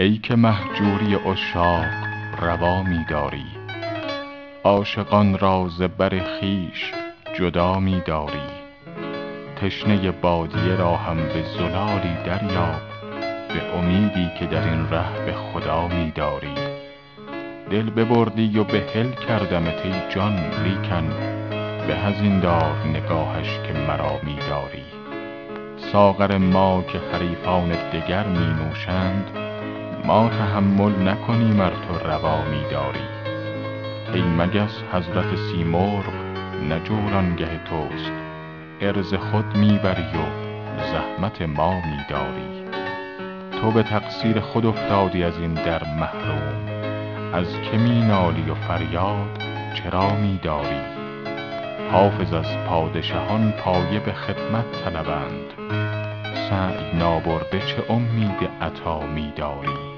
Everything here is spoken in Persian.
ای که مهجوری عشاق روا می داری. عاشقان را ز بر خویش جدا می داری. تشنه بادیه را هم به زلالی دریاب به امیدی که در این ره به خدا می داری. دل ببردی و بحل کردمت ای جان لیکن به از این دار نگاهش که مرا می داری. ساغر ما که حریفان دگر می نوشند ما تحمل نکنیم ار تو روا می داری ای مگس حضرت سیمرغ نه جولانگه توست. عرض خود می بری و زحمت ما می داری تو به تقصیر خود افتادی از این در محروم. از که می نالی و فریاد چرا می داری حافظ از پادشهان پایه به خدمت طلبند. سعی نابرده چه امید عطا می داری